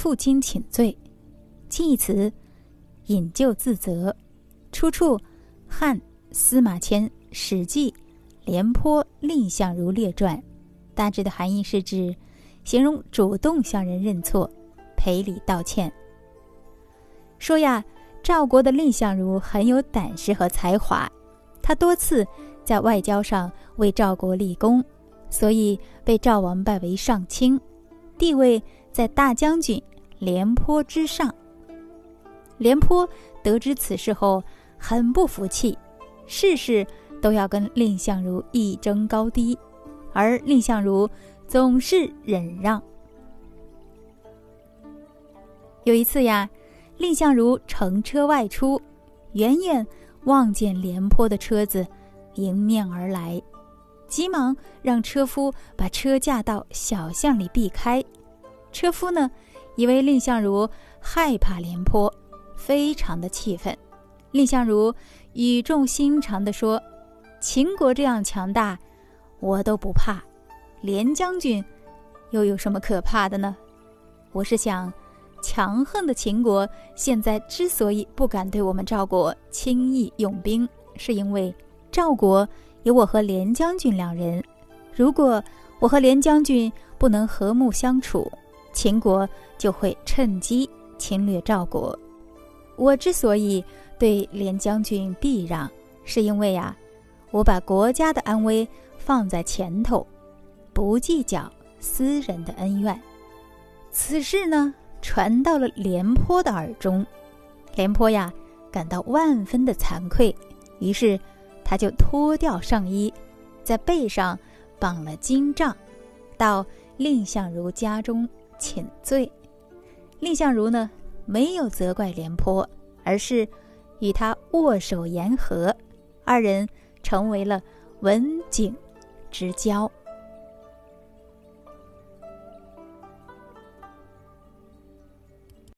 负荆请罪，近义词引咎自责，出处汉司马迁《史记·廉颇蔺相如列传》，大致的含义是指形容主动向人认错、赔礼道歉。说呀，赵国的蔺相如很有胆识和才华，他多次在外交上为赵国立功，所以被赵王拜为上卿，地位在大将军廉颇之上。廉颇得知此事后，很不服气，事事都要跟蔺相如一争高低，而蔺相如总是忍让。有一次呀。蔺相如乘车外出，远远望见廉颇的车子迎面而来，急忙让车夫把车驾到小巷里避开。车夫呢，以为蔺相如害怕廉颇，非常的气愤。蔺相如语重心长地说：“秦国这样强大，我都不怕，廉将军又有什么可怕的呢？我是想。”强横的秦国现在之所以不敢对我们赵国轻易用兵，是因为赵国有我和廉将军两人。如果我和廉将军不能和睦相处，秦国就会趁机侵略赵国。我之所以对廉将军避让，是因为啊，我把国家的安危放在前头，不计较私人的恩怨。此事呢？传到了廉颇的耳中，廉颇呀感到万分的惭愧，于是他就脱掉上衣，在背上绑了金杖，到蔺相如家中请罪。蔺相如呢没有责怪廉颇，而是与他握手言和，二人成为了刎颈之交。